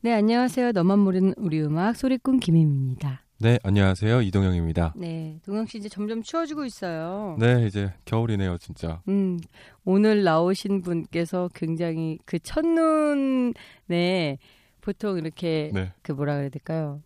네, 안녕하세요. 너만 모르는 우리 음악 소리꾼 김혜미입니다. 네, 안녕하세요. 이동영입니다. 네, 동영 씨 이제 점점 추워지고 있어요. 네, 이제 겨울이네요, 진짜. 음, 오늘 나오신 분께서 굉장히 그 첫눈에 보통 이렇게 네. 그 뭐라 그래야 될까요?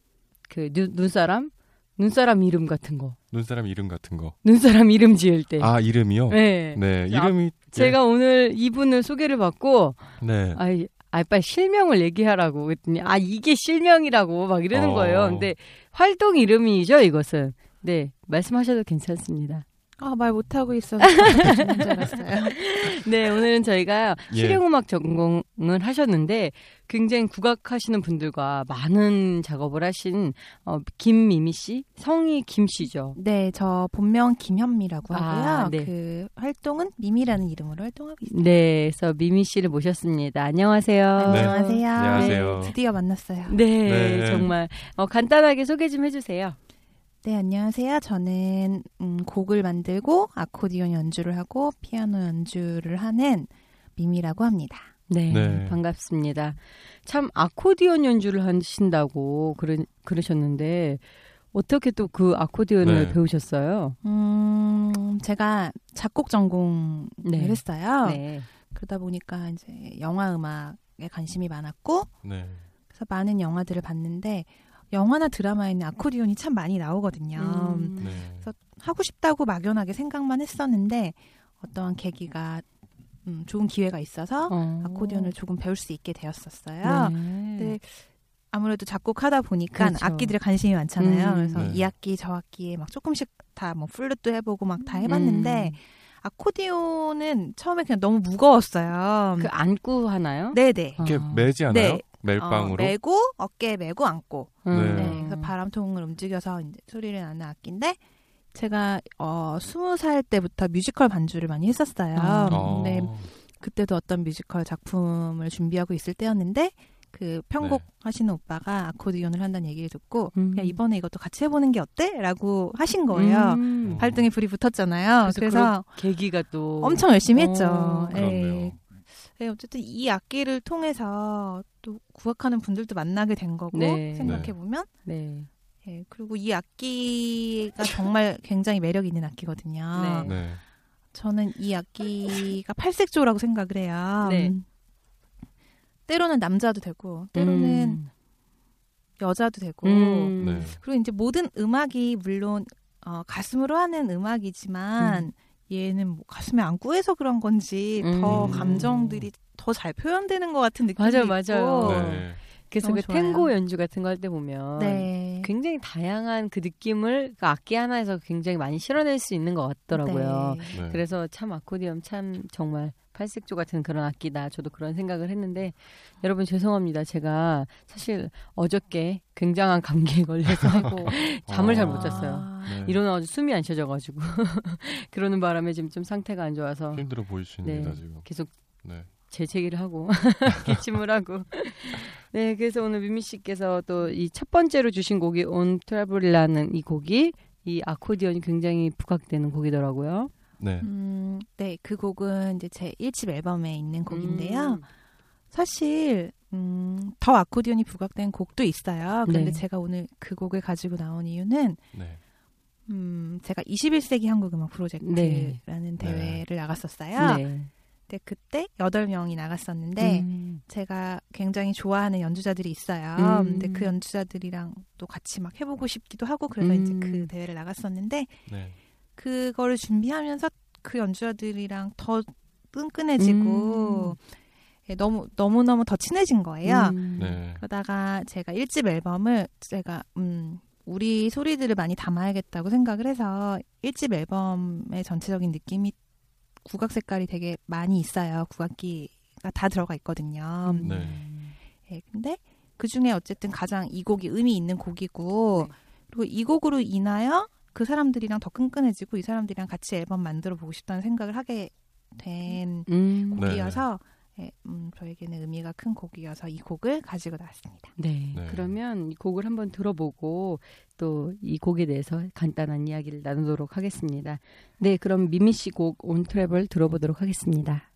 그 눈, 눈사람? 눈사람 이름 같은 거. 눈사람 이름 같은 거. 눈사람 이름 지을 때. 아, 이름이요? 네. 네, 자, 이름이 제가 오늘 이분을 소개를 받고 네. 아이 아, 빨리 실명을 얘기하라고 그랬더니 아 이게 실명이라고 막 이러는 어. 거예요. 근데 활동 이름이죠 이것은. 네 말씀하셔도 괜찮습니다. 아, 말 못하고 있어서. 네 오늘은 저희가 예. 실용음악 전공을 하셨는데 굉장히 국악하시는 분들과 많은 작업을 하신 어, 김미미 씨 성이 김 씨죠. 네, 저 본명 김현미라고 하고요. 아, 네. 그 활동은 미미라는 이름으로 활동하고 있어요. 네, 그래서 미미 씨를 모셨습니다. 안녕하세요. 네. 안녕하세요. 안녕하세요. 네, 드디어 만났어요. 네, 네. 정말 어, 간단하게 소개 좀 해주세요. 네, 안녕하세요. 저는 음, 곡을 만들고 아코디언 연주를 하고 피아노 연주를 하는 미미라고 합니다. 네, 네. 반갑습니다. 참 아코디언 연주를 하신다고 그러, 그러셨는데 어떻게 또 그 아코디언을 네. 배우셨어요? 음, 제가 작곡 전공을 네. 했어요. 네. 그러다 보니까 이제 영화 음악에 관심이 많았고 네. 그래서 많은 영화들을 봤는데 영화나 드라마에는 아코디언이 참 많이 나오거든요. 음. 네. 하고 싶다고 막연하게 생각만 했었는데 어떠한 계기가 음, 좋은 기회가 있어서 어. 아코디언을 조금 배울 수 있게 되었었어요. 네. 근데 아무래도 작곡하다 보니까 그렇죠. 악기들에 관심이 많잖아요. 음. 그래서 네. 이 악기 저 악기에 막 조금씩 다 뭐 플룻도 해보고 막 다 해봤는데 음. 아코디언은 처음에 그냥 너무 무거웠어요. 그 안고 하나요? 네네. 이렇게 아. 매지 않아요? 네. 멜빵으로? 어, 메고 어깨에 메고 안고. 음. 네. 네. 그래서 바람통을 움직여서 이제 소리를 나는 악기인데 제가 어 스무 살 때부터 뮤지컬 반주를 많이 했었어요. 아. 어. 근데 그때도 어떤 뮤지컬 작품을 준비하고 있을 때였는데 그 편곡 네. 하시는 오빠가 아코디언을 한다는 얘기를 듣고 음. 야 이번에 이것도 같이 해보는 게 어때? 라고 하신 거예요. 음. 발등에 불이 붙었잖아요. 그래서 그래서, 계기가 또 엄청 열심히 어, 했죠. 예. 네, 어쨌든 이 악기를 통해서 또 국악하는 분들도 만나게 된 거고 네. 생각해 보면 네. 예, 그리고 이 악기가 정말 굉장히 매력 있는 악기거든요. 네. 네. 저는 이 악기가 팔색조라고 생각을 해요. 네. 음. 때로는 남자도 되고 때로는 음. 여자도 되고 음. 네. 그리고 이제 모든 음악이 물론 어, 가슴으로 하는 음악이지만 얘는 뭐 가슴에 안 꾸해서 그런 건지 더 음. 감정들이 더 잘 표현되는 것 같은 느낌이 맞아요, 있고 맞아요. 네. 그래서 그 좋아요. 탱고 연주 같은 거 할 때 보면 네. 굉장히 다양한 그 느낌을 그 악기 하나에서 굉장히 많이 실어낼 수 있는 것 같더라고요. 네. 네. 그래서 참 아코디언 참 정말 팔색조 같은 그런 악기다. 저도 그런 생각을 했는데 여러분 죄송합니다. 제가 사실 어저께 굉장한 감기에 걸려서 하고 잠을 잘못 잤어요. 아, 네. 일어나가지고 숨이 안 쉬어져가지고 그러는 바람에 지금 좀 상태가 안 좋아서 힘들어 보이십니다, 네. 지금. 계속 네. 재채기를 하고 기침을 하고 네 그래서 오늘 미미 씨께서 또 이 첫 번째로 주신 곡이 온 트러블이라는 이 곡이 이 아코디언이 굉장히 부각되는 곡이더라고요. 네. 음, 네, 그 곡은 이제 제 1집 앨범에 있는 곡인데요. 음. 사실 음, 더 아코디언이 부각된 곡도 있어요. 그런데 네. 제가 오늘 그 곡을 가지고 나온 이유는 네. 음, 제가 21세기 한국 음악 프로젝트라는 네. 대회를 나갔었어요. 네. 근데 그때 8명이 나갔었는데 음. 제가 굉장히 좋아하는 연주자들이 있어요. 음. 근데 그 연주자들이랑 또 같이 막 해보고 싶기도 하고 그래서 이제 음. 그 대회를 나갔었는데 네. 그거를 준비하면서 그 연주자들이랑 더 끈끈해지고 예, 너무 너무 너무 더 친해진 거예요. 음. 네. 그러다가 제가 1집 앨범을 제가 음 우리 소리들을 많이 담아야겠다고 생각을 해서 1집 앨범의 전체적인 느낌이 국악 색깔이 되게 많이 있어요. 국악기가 다 들어가 있거든요. 음. 네. 예, 근데 그 중에 어쨌든 가장 이 곡이 의미 있는 곡이고 그리고 이 곡으로 인하여 그 사람들이랑 더 끈끈해지고 이 사람들이랑 같이 앨범 만들어 보고 싶다는 생각을 하게 된 음. 네. 곡이어서 예, 음, 저에게는 의미가 큰 곡이어서 이 곡을 가지고 나왔습니다. 네. 네. 그러면 이 곡을 한번 들어보고 또 이 곡에 대해서 간단한 이야기를 나누도록 하겠습니다. 네, 그럼 미미 씨 곡 온 트래블 들어보도록 하겠습니다.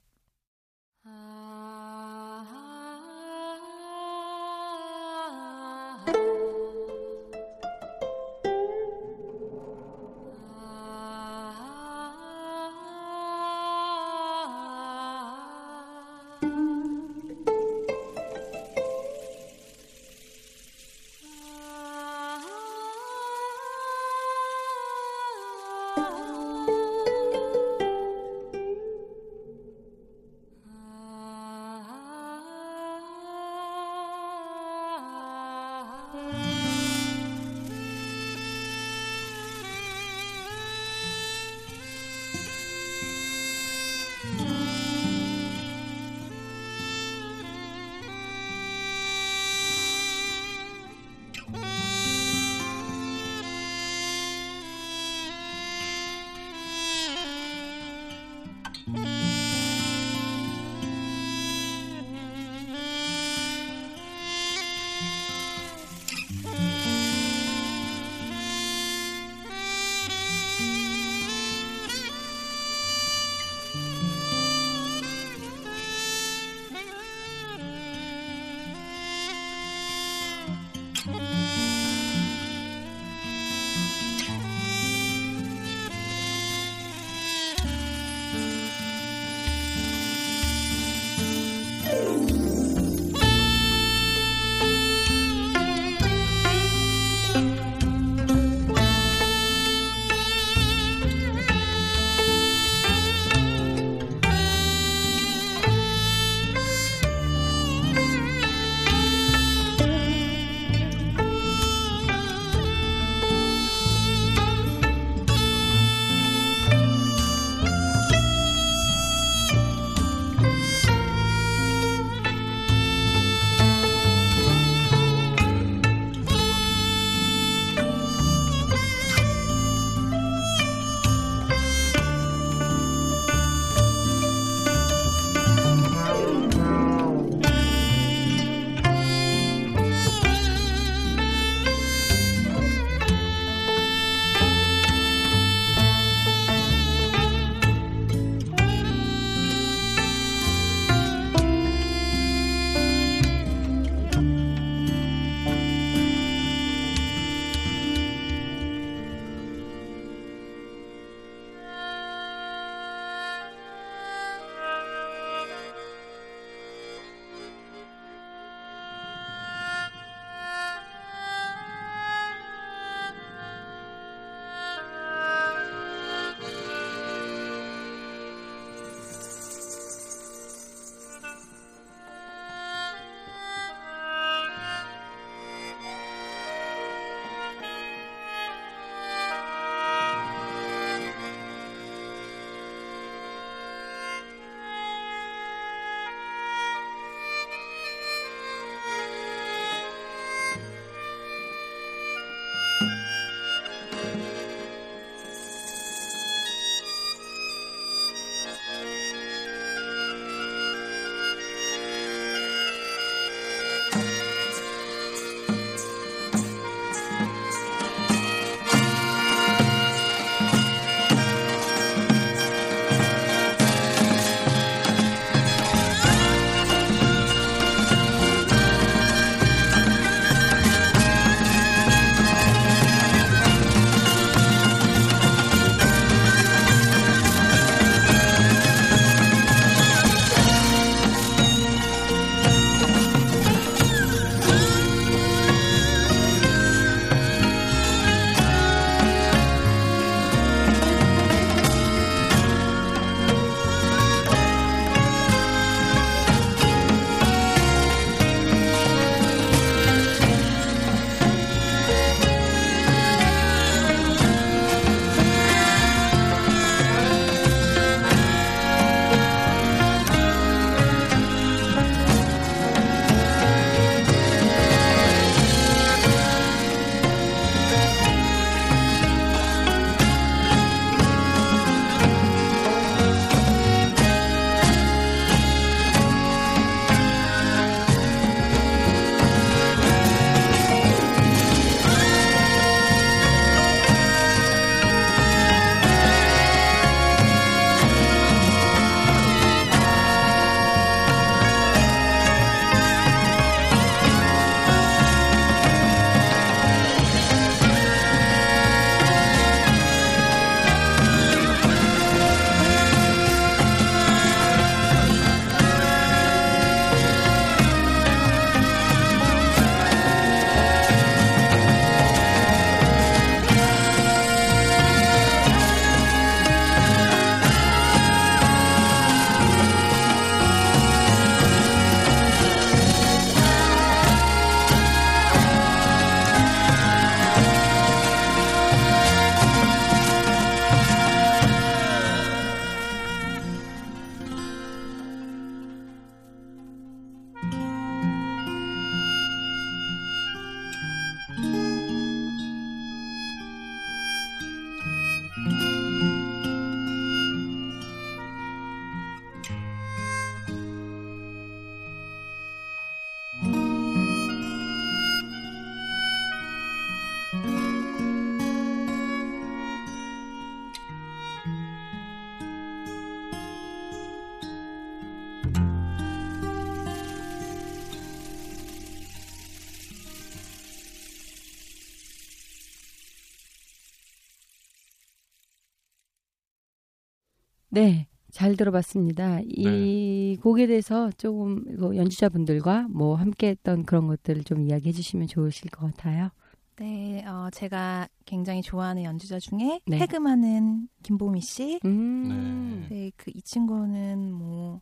네, 잘 들어봤습니다. 이 곡에 대해서 조금 이거 연주자분들과 뭐 함께 했던 그런 것들을 좀 이야기해 주시면 좋으실 것 같아요. 네, 어, 제가 굉장히 좋아하는 연주자 중에 네. 해금하는 김보미 씨. 음. 네, 그이 친구는 뭐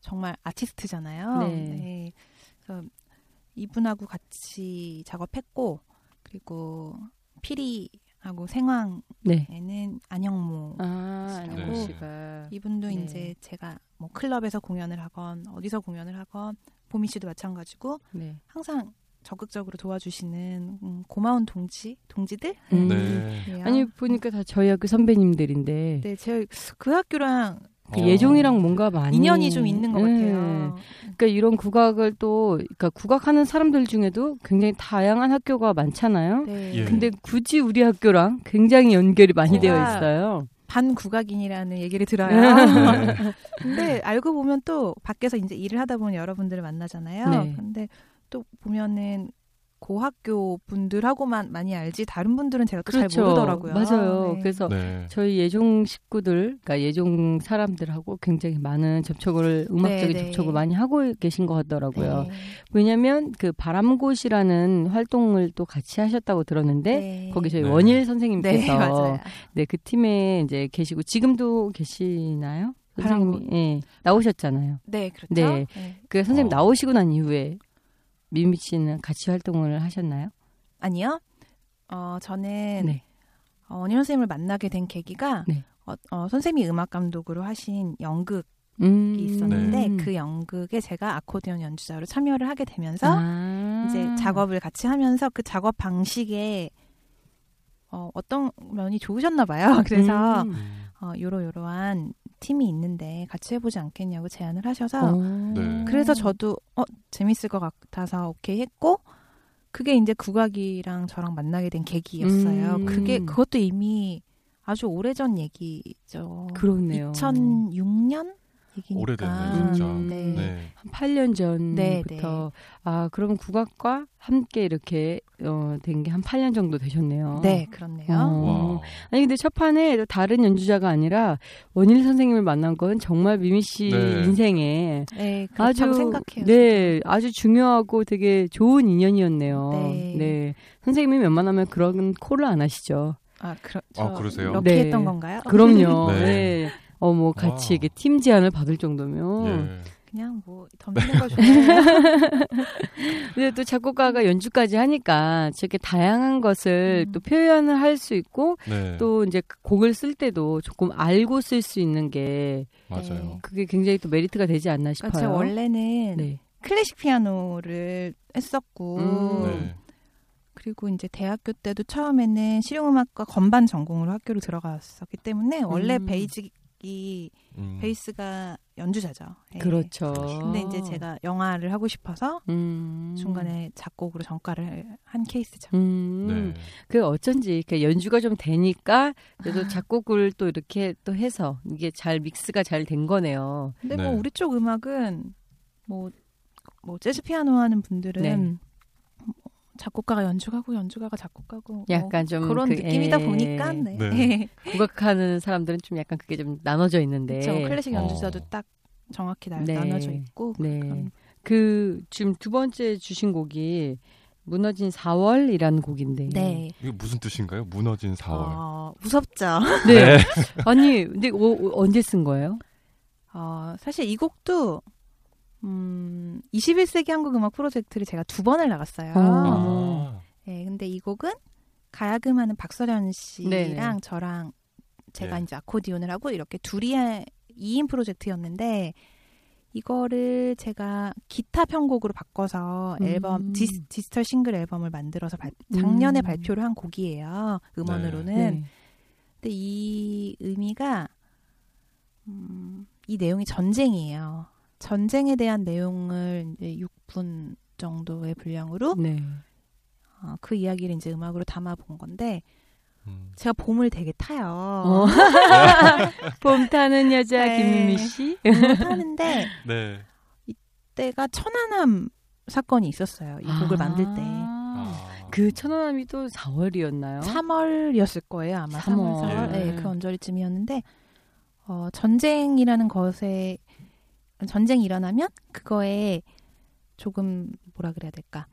정말 아티스트잖아요. 네. 그래서 이분하고 같이 작업했고 그리고 피리 하고 생황에는 네. 안영모 아, 안녕 씨가 이분도 네. 이제 제가 뭐 클럽에서 공연을 하건 어디서 공연을 하건 보미 씨도 마찬가지고 네. 항상 적극적으로 도와주시는 음, 고마운 동지 동지들 음. 네. 네. 아니 보니까 다 저희 학교 선배님들인데 네, 제가 그 학교랑 그 어. 예종이랑 뭔가 많이 인연이 좀 있는 것 네. 같아요. 그러니까 이런 국악을 또 그러니까 국악하는 사람들 중에도 굉장히 다양한 학교가 많잖아요. 네. 예. 근데 굳이 우리 학교랑 굉장히 연결이 많이 제가 되어 있어요. 반국악인이라는 얘기를 들어요. 네. 근데 알고 보면 또 밖에서 이제 일을 하다 보면 여러분들을 만나잖아요. 네. 근데 또 보면은 고학교 분들하고만 많이 알지 다른 분들은 제가 또잘 그렇죠. 모르더라고요. 맞아요. 네. 그래서 네. 저희 예종 식구들, 그러니까 예종 사람들하고 굉장히 많은 접촉을 음악적인 네, 네. 접촉을 많이 하고 계신 것 같더라고요. 네. 왜냐하면 그 바람곳이라는 활동을 또 같이 하셨다고 들었는데 네. 거기 저희 네. 원일 네, 선생님께서. 네, 그 팀에 이제 계시고 지금도 계시나요? 선생님이 바람곳. 예, 나오셨잖아요. 네, 그렇죠. 네. 네. 그 선생님 어. 나오시고 난 이후에 미미 씨는 같이 활동을 하셨나요? 아니요. 어, 저는 네. 어, 원희 선생님을 만나게 된 계기가 네. 어, 어, 선생님이 음악 감독으로 하신 연극이 음. 있었는데 네. 그 연극에 제가 아코디언 연주자로 참여를 하게 되면서 아. 이제 작업을 같이 하면서 그 작업 방식에 어, 어떤 면이 좋으셨나 봐요. 그래서 음. 음. 어, 요러요러한 팀이 있는데 같이 해보지 않겠냐고 제안을 하셔서 어. 네. 그래서 저도 어 재밌을 것 같아서 오케이 했고 그게 이제 국악이랑 저랑 만나게 된 계기였어요. 음. 그게 그것도 이미 아주 오래전 얘기죠. 그렇네요. 2006년 얘기니까. 오래됐네, 진짜. 음. 네. 네. 한 8년 네, 전부터 아 그럼 국악과 함께 이렇게 어, 된 게 한 8년 정도 되셨네요. 네, 그렇네요. 어. 와. 아니 근데 첫 판에 또 다른 연주자가 아니라 원일 선생님을 만난 건 정말 미미 씨 네. 인생에 네, 그렇다고 아주 생각해요. 네 아주 중요하고 되게 좋은 인연이었네요. 네. 선생님이 웬만하면 그런 콜을 안 하시죠. 아, 그러, 아, 저 그러세요? 럭키했던 네. 건가요? 그럼요. 네. 네. 어 뭐 같이 와. 이렇게 팀 제안을 받을 정도면 예. 그냥 뭐 덤비는 거 좋아해요. 근데 또 작곡가가 연주까지 하니까 저렇게 다양한 것을 음. 또 표현을 할 수 있고 네. 또 이제 그 곡을 쓸 때도 조금 알고 쓸 수 있는 게 맞아요. 그게 굉장히 또 메리트가 되지 않나 싶어요. 그러니까 제가 원래는 네. 클래식 피아노를 했었고 음. 네. 그리고 이제 대학교 때도 처음에는 실용음악과 건반 전공으로 학교를 들어갔었기 때문에 원래 음. basic 이 음. 베이스가 연주자죠. 예. 그렇죠. 근데 이제 제가 영화를 하고 싶어서 음. 중간에 작곡으로 전과를 한 케이스죠. 음. 네. 그 어쩐지 이렇게 연주가 좀 되니까 아. 그래도 작곡을 또 이렇게 또 해서 이게 잘 믹스가 잘 된 거네요. 근데 네. 뭐 우리 쪽 음악은 뭐, 뭐 재즈 피아노 하는 분들은 네. 뭐 작곡가가 연주하고 연주가가 작곡하고 뭐 약간 좀 그런 그- 느낌이다 예. 보니까 네. 네. 국악하는 사람들은 좀 약간 그게 좀 나눠져 있는데. 그렇죠. 클래식 어. 연주자도 딱 정확히 나, 네. 나눠져 있고 네. 그 지금 두 번째 주신 곡이 무너진 4월이라는 곡인데. 네. 이게 무슨 뜻인가요? 무너진 4월. 어, 무섭죠. 네. 아니, 근데 어, 어, 언제 쓴 거예요? 어, 사실 이 곡도 음, 21세기 한국 음악 프로젝트를 제가 두 번을 나갔어요. 어. 아. 네, 근데 이 곡은 가야금하는 박서련 씨랑 네네. 저랑 제가 네. 이제 아코디온을 하고 이렇게 둘이 2인 프로젝트였는데 이거를 제가 기타 편곡으로 바꿔서 음. 앨범 디스, 디지털 싱글 앨범을 만들어서 발- 작년에 음. 발표를 한 곡이에요. 음원으로는. 네. 근데 이 의미가 음, 이 내용이 전쟁이에요. 전쟁에 대한 내용을 이제 6분 정도의 분량으로 네. 어, 그 이야기를 이제 음악으로 담아 본 건데 음. 제가 봄을 되게 타요. 어. 봄 타는 여자 네. 김미미 씨. 봄을 타는데 네. 때가 천안함 사건이 있었어요. 이 곡을 만들 때. 아. 아. 그 천안함이 또 4월이었나요? 3월이었을 거예요. 아마 3월, 3월. 4월. 네, 네. 그 언저리쯤이었는데 어, 전쟁이라는 것에 전쟁이 일어나면 그거에 조금 뭐라 그래야 될까?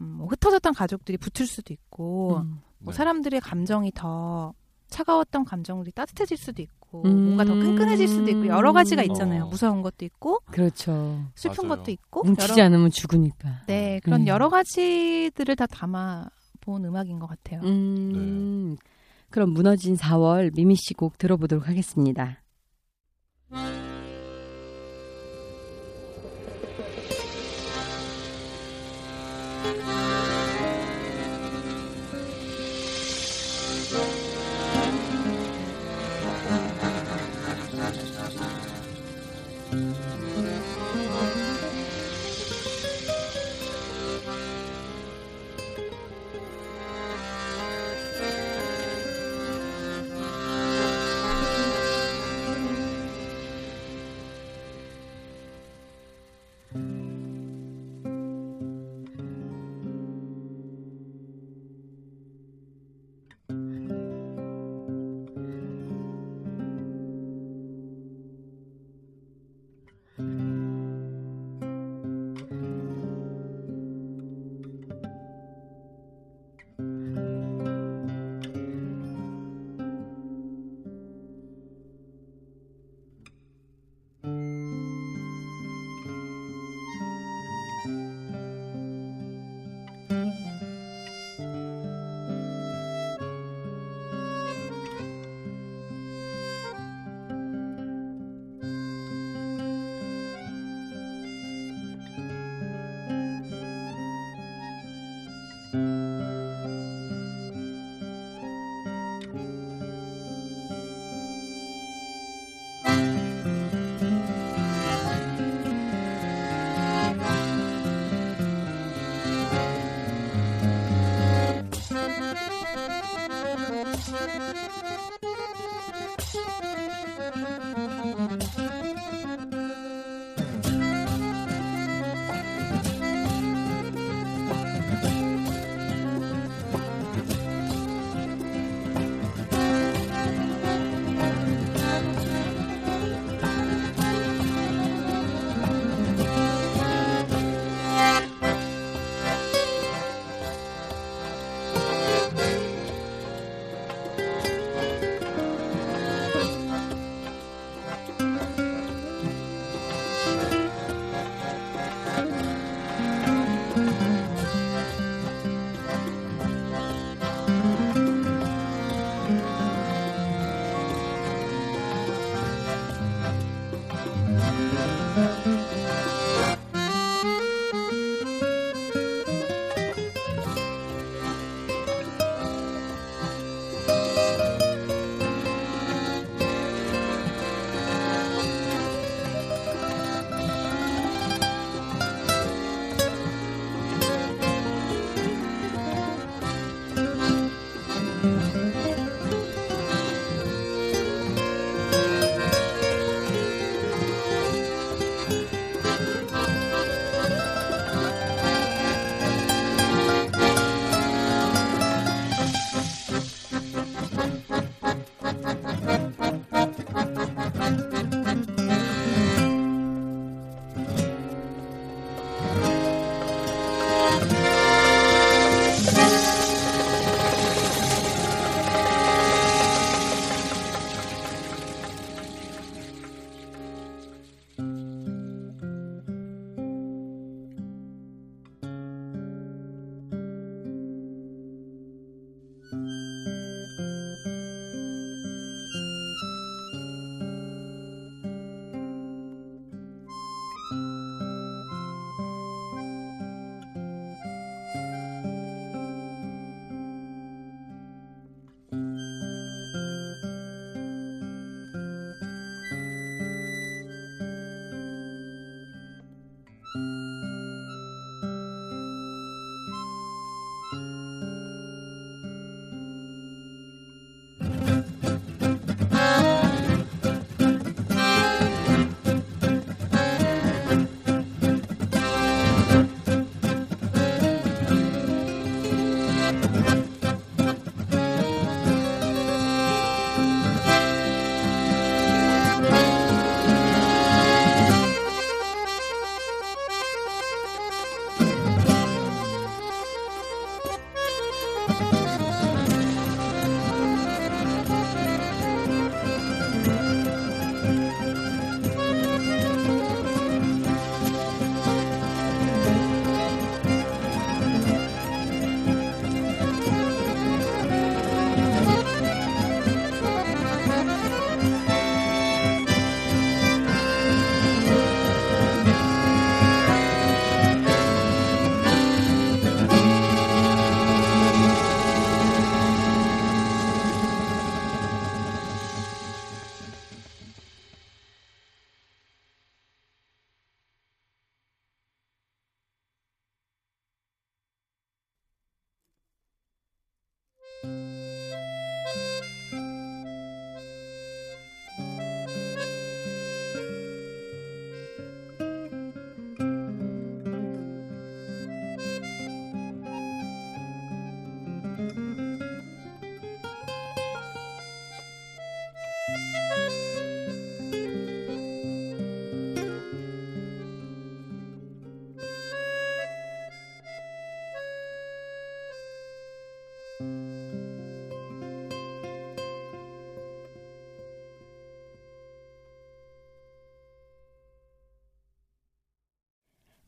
음, 뭐 흩어졌던 가족들이 붙을 수도 있고 음. 뭐 네. 사람들의 감정이 더 차가웠던 감정들이 따뜻해질 수도 있고 음. 뭔가 더 끈끈해질 수도 있고 여러 가지가 있잖아요. 어. 무서운 것도 있고 그렇죠. 슬픈 맞아요. 것도 있고 뭉치지 여러, 않으면 죽으니까. 네 그런 음. 여러 가지들을 다 담아 본 음악인 것 같아요. 음. 그럼 무너진 4월 미미 씨 곡 들어보도록 하겠습니다.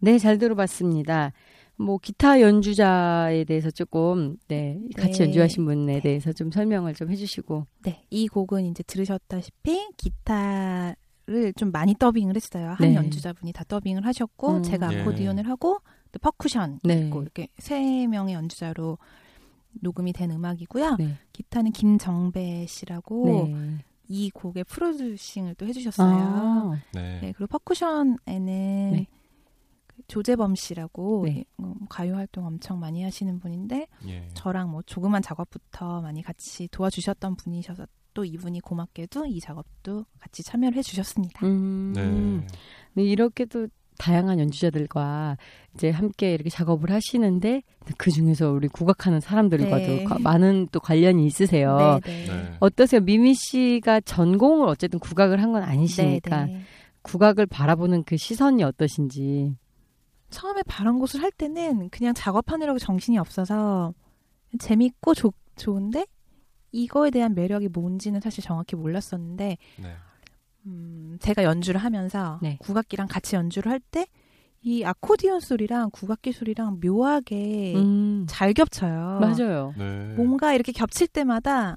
네, 잘 들어봤습니다. 뭐 기타 연주자에 대해서 조금 네, 같이 네. 연주하신 분에 네. 대해서 좀 설명을 좀 해주시고 네, 이 곡은 이제 들으셨다시피 기타를 좀 많이 더빙을 했어요. 한 네. 연주자분이 다 더빙을 하셨고 음. 제가 예. 아코디온을 하고 또 퍼쿠션 네. 있고 이렇게 세 명의 연주자로 녹음이 된 음악이고요. 네, 기타는 김정배 씨라고 네. 이 곡의 프로듀싱을 또 해주셨어요. 아, 네. 네, 그리고 퍼쿠션에는 네. 그 조재범 씨라고 네. 어, 가요 활동 엄청 많이 하시는 분인데 예. 저랑 뭐 조그만 작업부터 많이 같이 도와주셨던 분이셔서 또 이분이 고맙게도 이 작업도 같이 참여를 해주셨습니다. 음, 네. 네, 이렇게 또 다양한 연주자들과 이제 함께 이렇게 작업을 하시는데 그 중에서 우리 국악하는 사람들과도 네. 과- 많은 또 관련이 있으세요. 네, 네. 어떠세요? 미미 씨가 전공을 어쨌든 국악을 한 건 아니시니까 네, 네. 국악을 바라보는 그 시선이 어떠신지. 처음에 바람 곳을 할 때는 그냥 작업하느라고 정신이 없어서 재밌고 좋- 좋은데 이거에 대한 매력이 뭔지는 사실 정확히 몰랐었는데 네. 음, 제가 연주를 하면서 네. 국악기랑 같이 연주를 할 때 이 아코디언 소리랑 국악기 소리랑 묘하게 음, 잘 겹쳐요. 맞아요. 네. 뭔가 이렇게 겹칠 때마다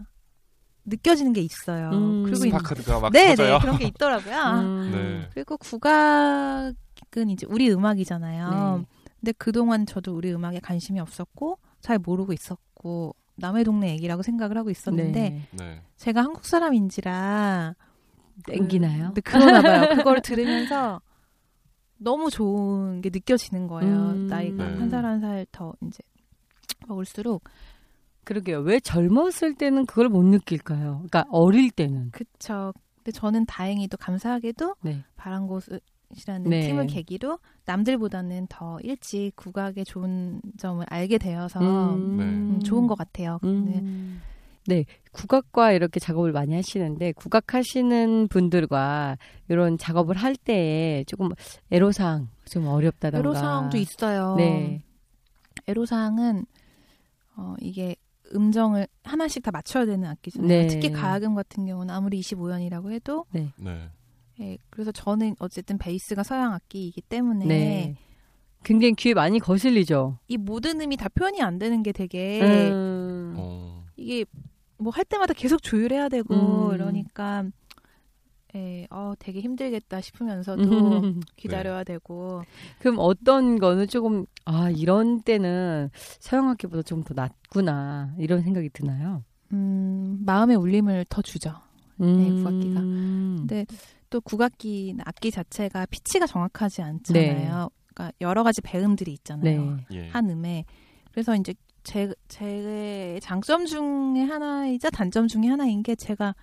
느껴지는 게 있어요. 음. 그리고 이- 스파크가 막 네, 터져요. 네, 그런 게 있더라고요. 음, 네. 그리고 국악 은 이제 우리 음악이잖아요. 네. 근데 그동안 저도 우리 음악에 관심이 없었고 잘 모르고 있었고 남의 동네 얘기라고 생각을 하고 있었는데 네. 네. 제가 한국 사람인지라 땡기나요? 그, 그러나 봐요. 그거를 들으면서 너무 좋은 게 느껴지는 거예요. 음. 나이가 네. 한살 한 살 더 이제 먹을수록 그러게요. 왜 젊었을 때는 그걸 못 느낄까요? 그러니까 어릴 때는. 그쵸. 근데 저는 다행히도 감사하게도 네. 바람곳 이라는 네. 팀을 계기로 남들보다는 더 일찍 국악의 좋은 점을 알게 되어서 네. 음, 좋은 것 같아요. 네. 음. 네, 국악과 이렇게 작업을 많이 하시는데 국악 하시는 분들과 이런 작업을 할때 조금 애로사항 좀 어렵다던가. 애로사항도 있어요. 네, 애로사항은 어, 이게 음정을 하나씩 다 맞춰야 되는 악기잖아요. 네. 특히 가야금 같은 경우는 아무리 25연이라고 해도 네. 예, 그래서 저는 어쨌든 베이스가 서양 악기이기 때문에 네. 굉장히 귀에 많이 거슬리죠. 이 모든 음이 다 표현이 안 되는 게 되게 음. 어. 이게 뭐 할 때마다 계속 조율해야 되고 음. 이러니까 예, 어, 되게 힘들겠다 싶으면서도 음. 기다려야 되고 그럼 어떤 거는 조금 아 이런 때는 서양 악기보다 좀 더 낫구나 이런 생각이 드나요? 음, 마음의 울림을 더 주죠. 음. 국악기가. 근데 또 국악기 악기 자체가 피치가 정확하지 않잖아요. 그러니까 여러 가지 배음들이 있잖아요. 네. 예. 한 음에. 그래서 이제 제, 제 장점 중에 하나이자 단점 중에 하나인 게 제가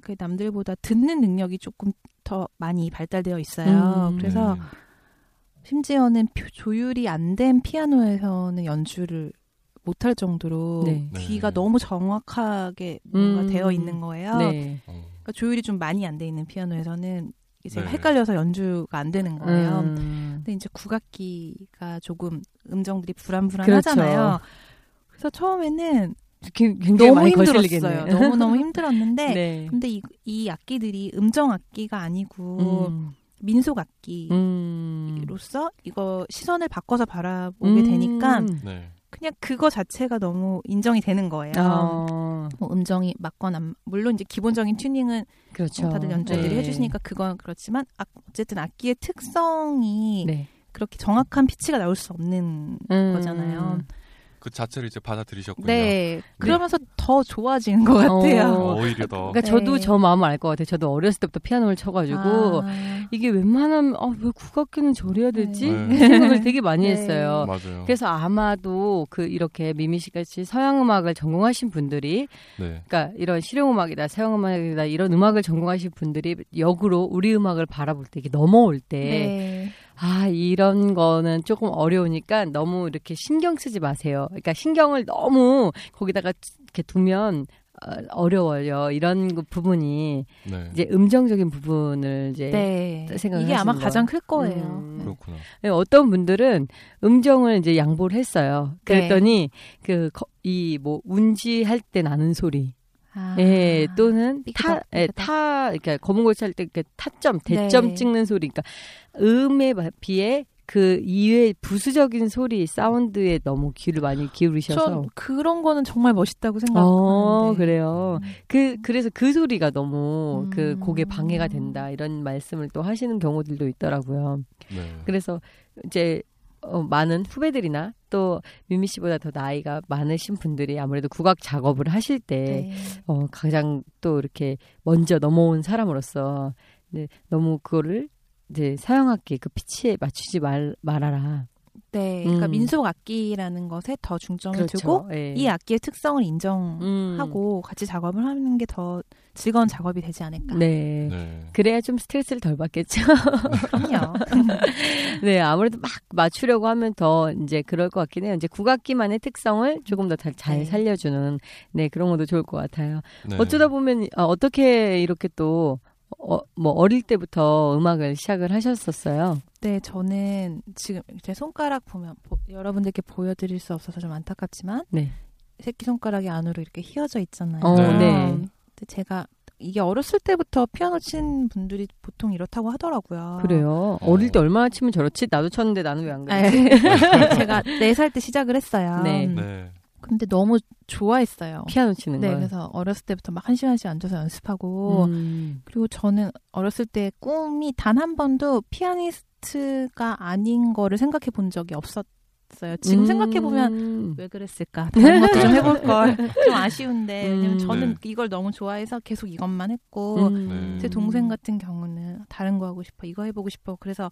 그 남들보다 듣는 능력이 조금 더 많이 발달되어 있어요. 음. 그래서 네. 심지어는 표- 조율이 안 된 피아노에서는 연주를 못할 정도로 네. 귀가 네. 너무 정확하게 뭔가 음. 되어 있는 거예요. 그러니까 조율이 좀 많이 안 돼 있는 피아노에서는 이게 제가 네. 헷갈려서 연주가 안 되는 거예요. 음. 근데 이제 국악기가 조금 음정들이 그렇죠. 불안불안하잖아요. 그래서 처음에는 굉- 굉장히 너무 많이 힘들었어요. 너무 너무 힘들었는데 네. 근데 이, 이 악기들이 음정 악기가 아니고 음. 민속 악기로서 음. 이거 시선을 바꿔서 바라보게 되니까 음. 네. 그냥 그거 자체가 너무 인정이 되는 거예요. 어, 뭐 음정이 맞거나 안- 물론 이제 기본적인 튜닝은 그렇죠. 뭐 다들 연주자들이 네. 해주시니까 그건 그렇지만 아, 어쨌든 악기의 특성이 네. 그렇게 정확한 피치가 나올 수 없는 음. 거잖아요. 그 자체를 이제 받아들이셨군요. 네, 그러면서 더 좋아지는 것 같아요. 어, 오히려 더. 그러니까 저도 네. 저 마음을 알 것 같아요. 저도 어렸을 때부터 피아노를 쳐가지고 아, 이게 웬만하면 아, 왜 국악기는 저래야 되지? 네. 생각을 되게 많이 네. 했어요. 맞아요. 그래서 아마도 그 이렇게 미미 씨 같이 서양 음악을 전공하신 분들이 네. 그러니까 이런 실용 음악이다, 서양 음악이다 이런 음악을 전공하신 분들이 역으로 우리 음악을 바라볼 때 이게 넘어올 때 네. 아, 이런 거는 조금 어려우니까 너무 이렇게 신경 쓰지 마세요. 그러니까 신경을 너무 거기다가 이렇게 두면 어, 어려워요. 이런 그 부분이 네. 이제 음정적인 부분을 이제 네. 생각을 이게 아마 하시는 가장. 클 거예요. 음. 네. 그렇구나. 네, 어떤 분들은 음정을 이제 양보를 했어요. 네. 그랬더니 그이뭐 운지 할 때 나는 소리, 아. 예, 또는 타, 예. 타, 그러니까 검은 고치 할때 그 타점, 대점 네. 찍는 소리, 그러니까 음에 비해 그 이외 부수적인 소리 사운드에 너무 귀를 많이 기울이셔서 전 그런 거는 정말 멋있다고 생각하는데. 어, 그래요. 그 그래서 그 소리가 너무 그 음. 곡에 방해가 된다 이런 말씀을 또 하시는 경우들도 있더라고요. 네. 그래서 이제 어, 많은 후배들이나 또 미미 씨보다 더 나이가 많으신 분들이 아무래도 국악 작업을 하실 때 네. 어, 가장 또 이렇게 먼저 넘어온 사람으로서 네, 너무 그거를 이제 사용악기 그 피치에 맞추지 말, 말아라. 네. 그러니까 음. 민속 악기라는 것에 더 중점을 그렇죠. 두고 예. 이 악기의 특성을 음. 인정하고 같이 작업을 하는 게 더 즐거운 작업이 되지 않을까. 네. 네. 그래야 좀 스트레스를 덜 받겠죠. 그럼요. 네, 아무래도 막 맞추려고 하면 더 이제 그럴 것 같긴 해요. 이제 국악기만의 특성을 조금 더잘 네. 살려주는 네 그런 것도 좋을 것 같아요. 네. 어쩌다 보면 아, 어떻게 이렇게 또 어, 뭐 어릴 때부터 음악을 시작을 하셨었어요. 네, 저는 지금 제 손가락 보면 보- 여러분들께 보여드릴 수 없어서 좀 안타깝지만 네. 새끼 손가락이 안으로 이렇게 휘어져 있잖아요. 어, 네. 네. 근데 제가 이게 어렸을 때부터 피아노 친 분들이 보통 이렇다고 하더라고요. 그래요. 어. 어릴 때 얼마나 치면 저렇지? 나도 쳤는데 나는 왜 안 그래? 네. 제가 4살 때 시작을 했어요. 네. 네. 근데 너무 좋아했어요. 피아노 치는 네, 걸. 그래서 어렸을 때부터 막 한 시간씩 앉아서 연습하고 음. 그리고 저는 어렸을 때 꿈이 단 한 번도 피아니스트 가 아닌 거를 생각해 본 적이 없었 어요. 지금 음. 생각해 보면 왜 그랬을까? 다른 것도 좀 해볼 걸. 좀 아쉬운데 왜냐면 음. 저는 네. 이걸 너무 좋아해서 계속 이것만 했고 음. 제 동생 같은 경우는 다른 거 하고 싶어, 이거 해보고 싶어. 그래서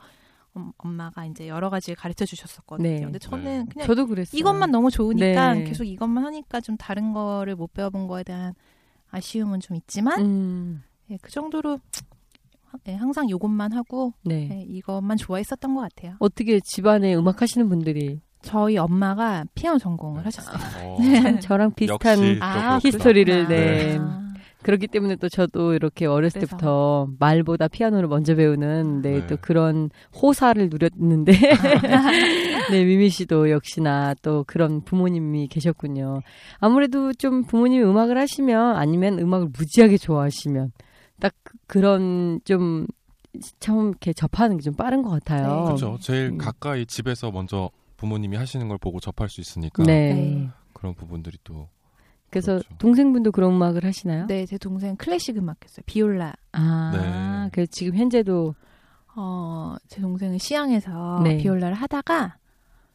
엄- 엄마가 이제 여러 가지 가르쳐 주셨었거든요. 네. 근데 저는 네. 그냥 저도 그랬어요. 이것만 너무 좋으니까 네. 계속 이것만 하니까 좀 다른 거를 못 배워본 거에 대한 아쉬움은 좀 있지만 음. 예, 그 정도로 예, 항상 이것만 하고 네. 예, 이것만 좋아했었던 것 같아요. 어떻게 집안에 음악 하시는 분들이 저희 엄마가 피아노 전공을 하셨어요. 어, 참 저랑 비슷한 아. 히스토리를. 네. 아, 그렇기 때문에 또 저도 이렇게 어렸을 그래서. 때부터 말보다 피아노를 먼저 배우는 네, 네. 또 그런 호사를 누렸는데 네 미미 씨도 역시나 또 그런 부모님이 계셨군요. 아무래도 좀 부모님이 음악을 하시면 아니면 음악을 무지하게 좋아하시면 딱 그- 그런 좀 처음 이렇게 접하는 게 좀 빠른 것 같아요. 네. 그렇죠. 제일 음. 가까이 집에서 먼저 부모님이 하시는 걸 보고 접할 수 있으니까 네. 네. 그런 부분들이 또 그래서 그렇죠. 동생분도 그런 음악을 하시나요? 네, 제 동생 클래식 음악 했어요. 비올라. 아, 네. 그래서 지금 현재도 어, 제 동생은 시향에서 네. 비올라를 하다가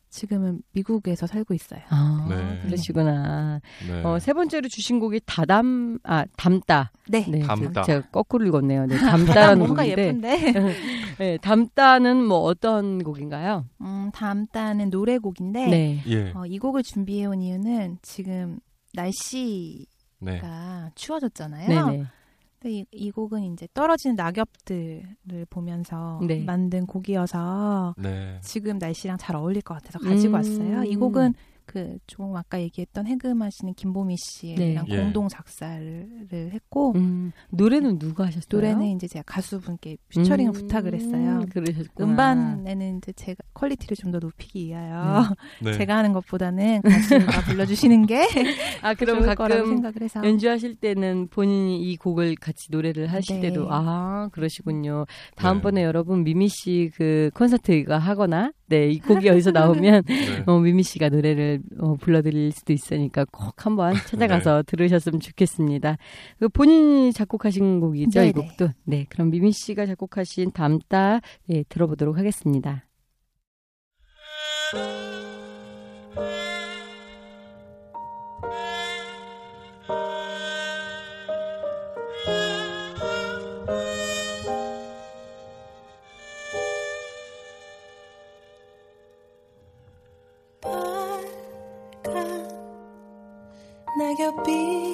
지금은 미국에서 살고 있어요. 아, 네. 그러시구나. 네. 어, 세 번째로 주신 곡이 다담, 아, 담다. 네. 네. 담다. 제가 거꾸로 읽었네요. 네, 담다라는 뭔가 곡인데. 예쁜데. 네, 담다는 뭐 어떤 곡인가요? 음, 다음단은 노래곡인데 네. 예. 어, 이 곡을 준비해 온 이유는 지금 날씨가 네. 추워졌잖아요. 네네. 이, 이 곡은 이제 떨어지는 낙엽들을 보면서 네. 만든 곡이어서 네. 지금 날씨랑 잘 어울릴 것 같아서 가지고 음. 왔어요. 이 곡은 그 조금 아까 얘기했던 해금하시는 김보미 씨랑 네. 공동 작사를 했고 음, 노래는 누가 하셨어요? 노래는 이제 제가 가수분께 피처링을 음, 부탁을 했어요. 그러셨구나. 음반에는 이제 제가 퀄리티를 좀 더 높이기 위하여 네. 제가 하는 것보다는 가수가 불러주시는 게 아, 그럼 좋을 거라고 가끔 생각을 해서 연주하실 때는 본인이 이 곡을 같이 노래를 하실 네. 때도 아 그러시군요. 다음번에 여러분 미미 씨 그 콘서트가 하거나 네 이 곡이 어디서 나오면 네. 어, 미미 씨가 노래를 어, 불러드릴 수도 있으니까 꼭 한번 찾아가서 들으셨으면 좋겠습니다. 그 본인이 작곡하신 곡이죠 이 네네. 곡도 네 그럼 미미 씨가 작곡하신 담다 네, 들어보도록 하겠습니다. 낙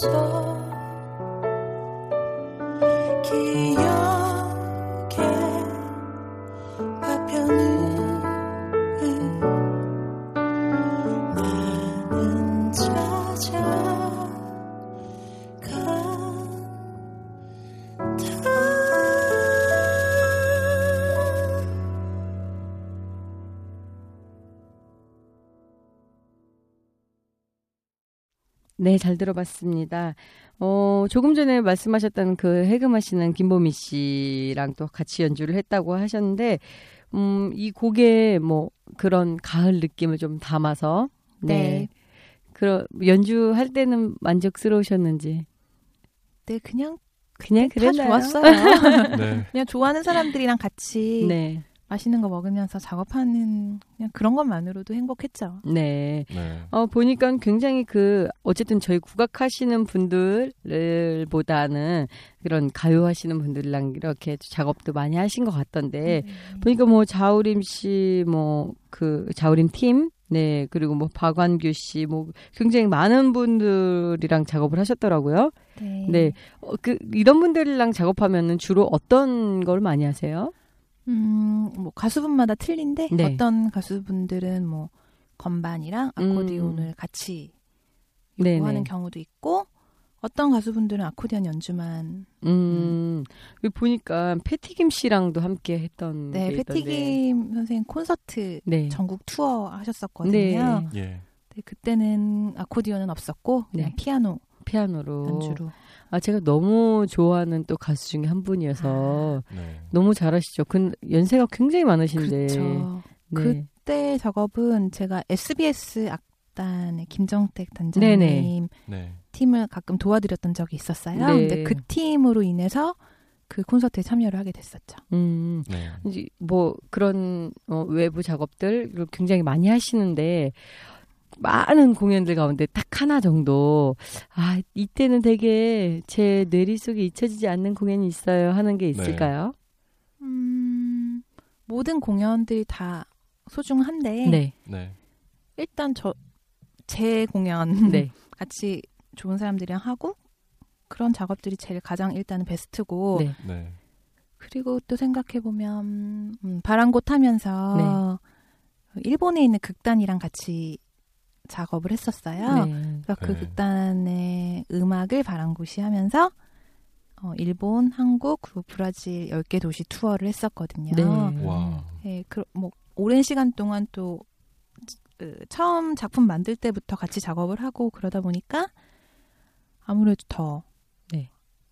거 네, 잘 들어봤습니다. 어, 조금 전에 말씀하셨던 그 해금하시는 김보미 씨랑 또 같이 연주를 했다고 하셨는데, 음, 이 곡에 뭐 그런 가을 느낌을 좀 담아서, 네. 네. 그런 연주할 때는 만족스러우셨는지. 네, 그냥 그냥 다 그랬나요? 좋았어요. 네. 그냥 좋아하는 사람들이랑 같이 네. 맛있는 거 먹으면서 작업하는 그냥 그런 것만으로도 행복했죠. 네. 네. 어, 보니까 굉장히 그, 어쨌든 저희 국악하시는 분들을 보다는 그런 가요 하시는 분들이랑 이렇게 작업도 많이 하신 것 같던데, 보니까 뭐 자우림 씨, 뭐 그 자우림 팀, 네, 그리고 뭐 박완규 씨, 뭐 굉장히 많은 분들이랑 작업을 하셨더라고요. 네. 네. 어, 그, 이런 분들이랑 작업하면은 주로 어떤 걸 많이 하세요? 음, 뭐 가수분마다 틀린데 네. 어떤 가수분들은 뭐 건반이랑 아코디온을 같이 음. 네네. 요구하는 경우도 있고 어떤 가수분들은 아코디언 연주만 음, 여기 보니까 패티김 씨랑도 함께 했던. 네. 패티김 선생님 콘서트 네. 전국 투어 하셨었거든요. 네. 네. 예. 그때는 아코디언은 없었고 그냥 네. 피아노 피아노로. 연주로. 아 제가 너무 좋아하는 또 가수 중에 한 분이어서 네. 너무 잘하시죠. 근 연세가 굉장히 많으신데. 그렇죠. 네. 그때 작업은 제가 SBS 악단의 김정택 단장님 네네. 네. 팀을 가끔 도와드렸던 적이 있었어요. 네. 근데 그 팀으로 인해서 그 콘서트에 참여를 하게 됐었죠. 음. 네. 이제 뭐 그런 어, 외부 작업들을 굉장히 많이 하시는데 많은 공연들 가운데 딱 하나 정도 아 이때는 되게 제 뇌리 속에 잊혀지지 않는 공연이 있어요 하는 게 있을까요? 음, 모든 공연들이 다 소중한데 네, 네. 일단 저 제 공연 네, 같이 좋은 사람들이랑 하고 그런 작업들이 제일 가장 일단은 베스트고 네. 네. 그리고 또 생각해 보면 음, 바람꽃 하면서 일본에 있는 극단이랑 같이 작업을 했었어요. 네. 그래서 그 네. 극단의 음악을 바람꽃이 하면서 어, 일본, 한국, 그리고 브라질 10개 도시 투어를 했었거든요. 네. 와. 예, 그, 뭐, 오랜 시간 동안 또, 그, 처음 작품 만들 때부터 같이 작업을 하고 그러다 보니까 아무래도 더 네.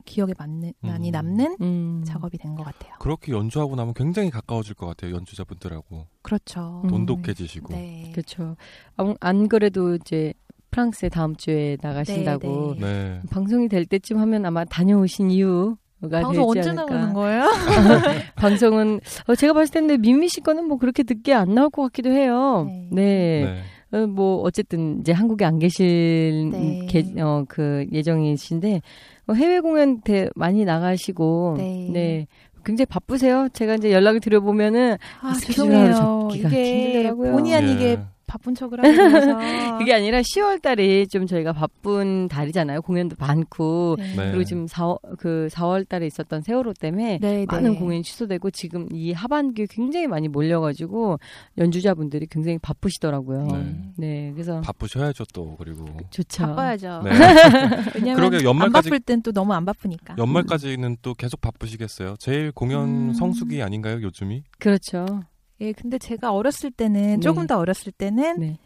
기억에 맞는, 많이 음. 남는 음. 작업이 된 것 같아요. 그렇게 연주하고 나면 굉장히 가까워질 것 같아요. 연주자분들하고 그렇죠. 음. 돈독해지시고. 네. 그렇죠. 안, 안 그래도 이제 프랑스에 다음 주에 나가신다고 네, 네. 방송이 될 때쯤 하면 아마 다녀오신 이유가 방송 언제 않을까. 나오는 거예요? 방송은 어, 제가 봤을 때는 민미 씨 거는 뭐 그렇게 늦게 안 나올 것 같기도 해요. 네. 네. 네. 어, 뭐 어쨌든 이제 한국에 안 계실 네. 게, 어, 그 예정이신데 어, 해외 공연 대, 많이 나가시고 네. 굉장히 바쁘세요. 제가 이제 연락을 드려보면은 아, 하루 죄송해요. 잡기가 이게 힘들더라고요. 본의 아니게 예. 바쁜 척을 하고 있어서. 그게 아니라 10월 달이 좀 저희가 바쁜 달이잖아요. 공연도 많고 네. 네. 그리고 지금 4월, 그 4월 달에 있었던 세월호 때문에 네, 많은 네. 공연이 취소되고 지금 이 하반기에 굉장히 많이 몰려가지고 연주자분들이 굉장히 바쁘시더라고요. 네. 네, 그래서 바쁘셔야죠 또 그리고 좋죠. 바빠야죠. 네. 왜냐면 그러게 안 연말까지- 바쁠 땐 또 너무 안 바쁘니까. 연말까지는 또 계속 바쁘시겠어요. 제일 공연 음. 성수기 아닌가요 요즘이? 그렇죠. 예, 근데 제가 어렸을 때는 네. 조금 더 어렸을 때는 네.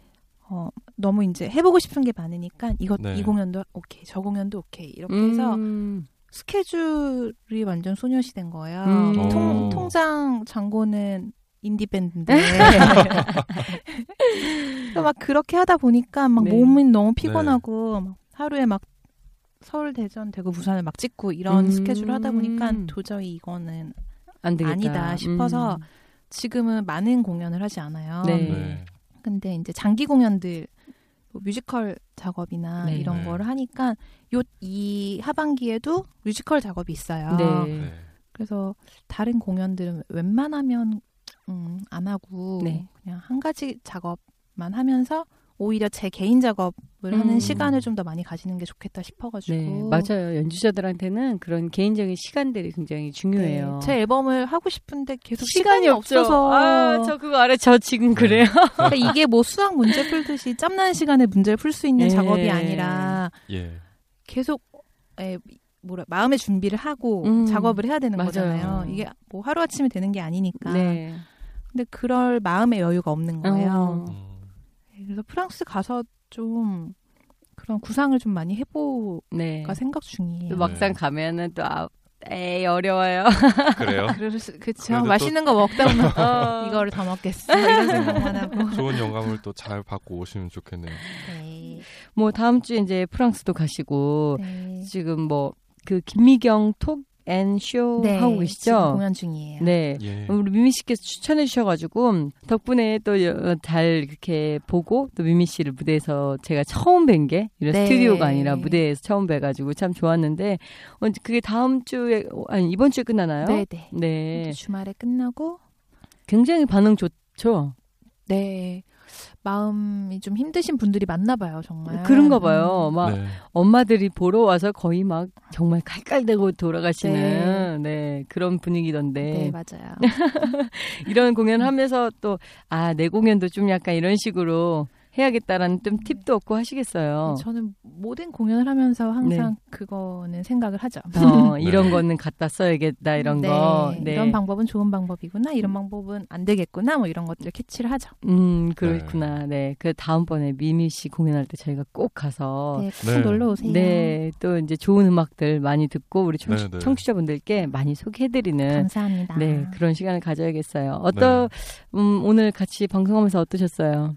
어, 너무 이제 해보고 싶은 게 많으니까 이것 네. 이 공연도 오케이, 저 공연도 오케이 이렇게 해서 음, 스케줄이 완전 소녀시 된 거예요. 음. 오. 통, 통장 잔고는 인디 밴드인데 막 그렇게 하다 보니까 막 네. 몸이 너무 피곤하고 막 하루에 막 서울, 대전, 대구, 부산을 막 찍고 이런 음. 스케줄을 하다 보니까 도저히 이거는 안 되겠다. 아니다 싶어서 음. 지금은 많은 공연을 하지 않아요. 네. 네. 근데 이제 장기 공연들 뭐 뮤지컬 작업이나 네. 이런 네. 거를 하니까 요 이 하반기에도 뮤지컬 작업이 있어요. 네. 네. 그래서 다른 공연들은 웬만하면 음, 안 하고 네. 그냥 한 가지 작업만 하면서 오히려 제 개인 작업을 음. 하는 시간을 좀 더 많이 가지는 게 좋겠다 싶어가지고 네, 맞아요. 연주자들한테는 그런 개인적인 시간들이 굉장히 중요해요. 네, 제 앨범을 하고 싶은데 계속 시간이, 시간이. 없어서 아, 저 그거 알아요. 저 지금 그래요. 그러니까 이게 뭐 수학 문제 풀듯이 짬나는 시간에 문제를 풀 수 있는 네. 작업이 아니라 예. 계속 에, 뭐라 마음의 준비를 하고 음, 작업을 해야 되는 맞아요. 거잖아요. 이게 뭐 하루 아침에 되는 게 아니니까. 네. 근데 그럴 마음의 여유가 없는 거예요. 어. 음. 그래서 프랑스 가서 좀 그런 구상을 좀 많이 해볼까 네. 생각 중이에요. 또 막상 가면은 또 아, 에이 어려워요. 그래요. 그쵸. 그래도 또- 맛있는 거 먹다 보면 어. 이거를 다 먹겠어. 이런 생각만 하고. 좋은 영감을 또 잘 받고 오시면 좋겠네요. 네. 뭐 다음 주에 이제 프랑스도 가시고 네. 지금 뭐 그 김미경 톡 앤쇼 네, 하고 계시죠? 공연 중이에요. 네. 예. 우리 미미 씨께서 추천해 주셔가지고 덕분에 또 잘 이렇게 보고 또 미미 씨를 무대에서 제가 처음 뵌 게 이런 네. 스튜디오가 아니라 무대에서 처음 뵈가지고 참 좋았는데 어, 그게 다음 주에 아니 이번 주에 끝나나요? 네, 네. 네. 주말에 끝나고 굉장히 반응 좋죠. 네. 마음이 좀 힘드신 분들이 많나 봐요, 정말. 그런가 봐요. 음. 막 네. 엄마들이 보러 와서 거의 막 정말 칼칼대고 돌아가시는 네, 그런 분위기던데 네, 맞아요. 이런 공연 하면서 또 아 내 공연도 좀 약간 이런 식으로 해야겠다라는 좀 팁도 얻고 하시겠어요. 저는 모든 공연을 하면서 항상 그거는 생각을 하죠. 어, 이런 네. 거는 갖다 써야겠다 이런 네, 거. 이런 방법은 좋은 방법이구나. 이런 방법은 안 되겠구나. 뭐 이런 것들 캐치를 하죠. 음, 그렇구나. 네. 그 다음번에 미미 씨 공연할 때 저희가 꼭 가서 네, 꼭 네. 놀러 오세요. 네, 또 이제 좋은 음악들 많이 듣고 우리 청취, 네, 네. 청취자분들께 많이 소개해드리는 감사합니다. 네 그런 시간을 가져야겠어요. 어떠 음, 오늘 같이 방송하면서 어떠셨어요?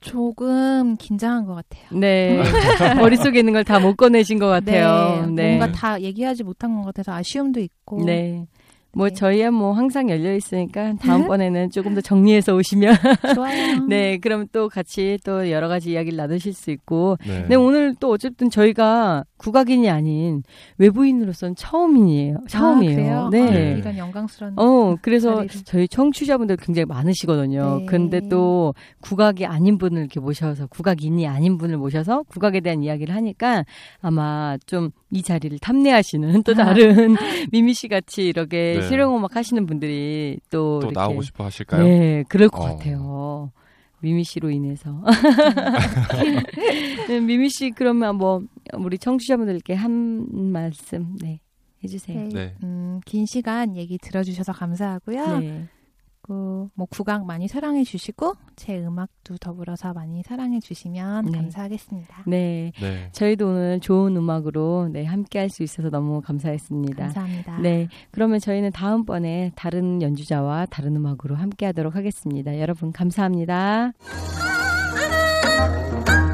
조금 긴장한 것 같아요. 네 머릿속에 있는 걸 다 못 꺼내신 것 같아요. 네, 뭔가 다 얘기하지 못한 것 같아서 아쉬움도 있고. 네. 뭐 네. 저희야 뭐 항상 열려 있으니까 다음번에는 조금 더 정리해서 오시면 좋아요. 네 그럼 또 같이 또 여러 가지 이야기를 나누실 수 있고 네. 네 오늘 또 어쨌든 저희가 국악인이 아닌 외부인으로서는 처음이에요 처음이에요 아, 그래요? 네 네. 아, 이런 영광스러운. 어, 그래서 자리를. 저희 청취자분들 굉장히 많으시거든요. 네. 근데 또 국악이 아닌 분을 이렇게 모셔서, 국악인이 아닌 분을 모셔서 국악에 대한 이야기를 하니까 아마 좀 이 자리를 탐내하시는 또 다른 미미 씨 같이 이렇게 네. 실용음악 하시는 분들이 또, 또 이렇게 나오고 싶어 하실까요? 네, 그럴 것 어. 같아요. 미미 씨로 인해서. 네, 미미 씨 그러면 뭐 우리 청취자분들께 한 말씀 네 해주세요. 네. 네. 음, 긴 시간 얘기 들어주셔서 감사하고요. 네. 그, 뭐 국악 많이 사랑해 주시고 제 음악도 더불어서 많이 사랑해 주시면 네. 감사하겠습니다. 네. 네. 저희도 오늘 좋은 음악으로 네, 함께 할 수 있어서 너무 감사했습니다. 감사합니다. 네. 그러면 저희는 다음번에 다른 연주자와 다른 음악으로 함께 하도록 하겠습니다. 여러분 감사합니다. 아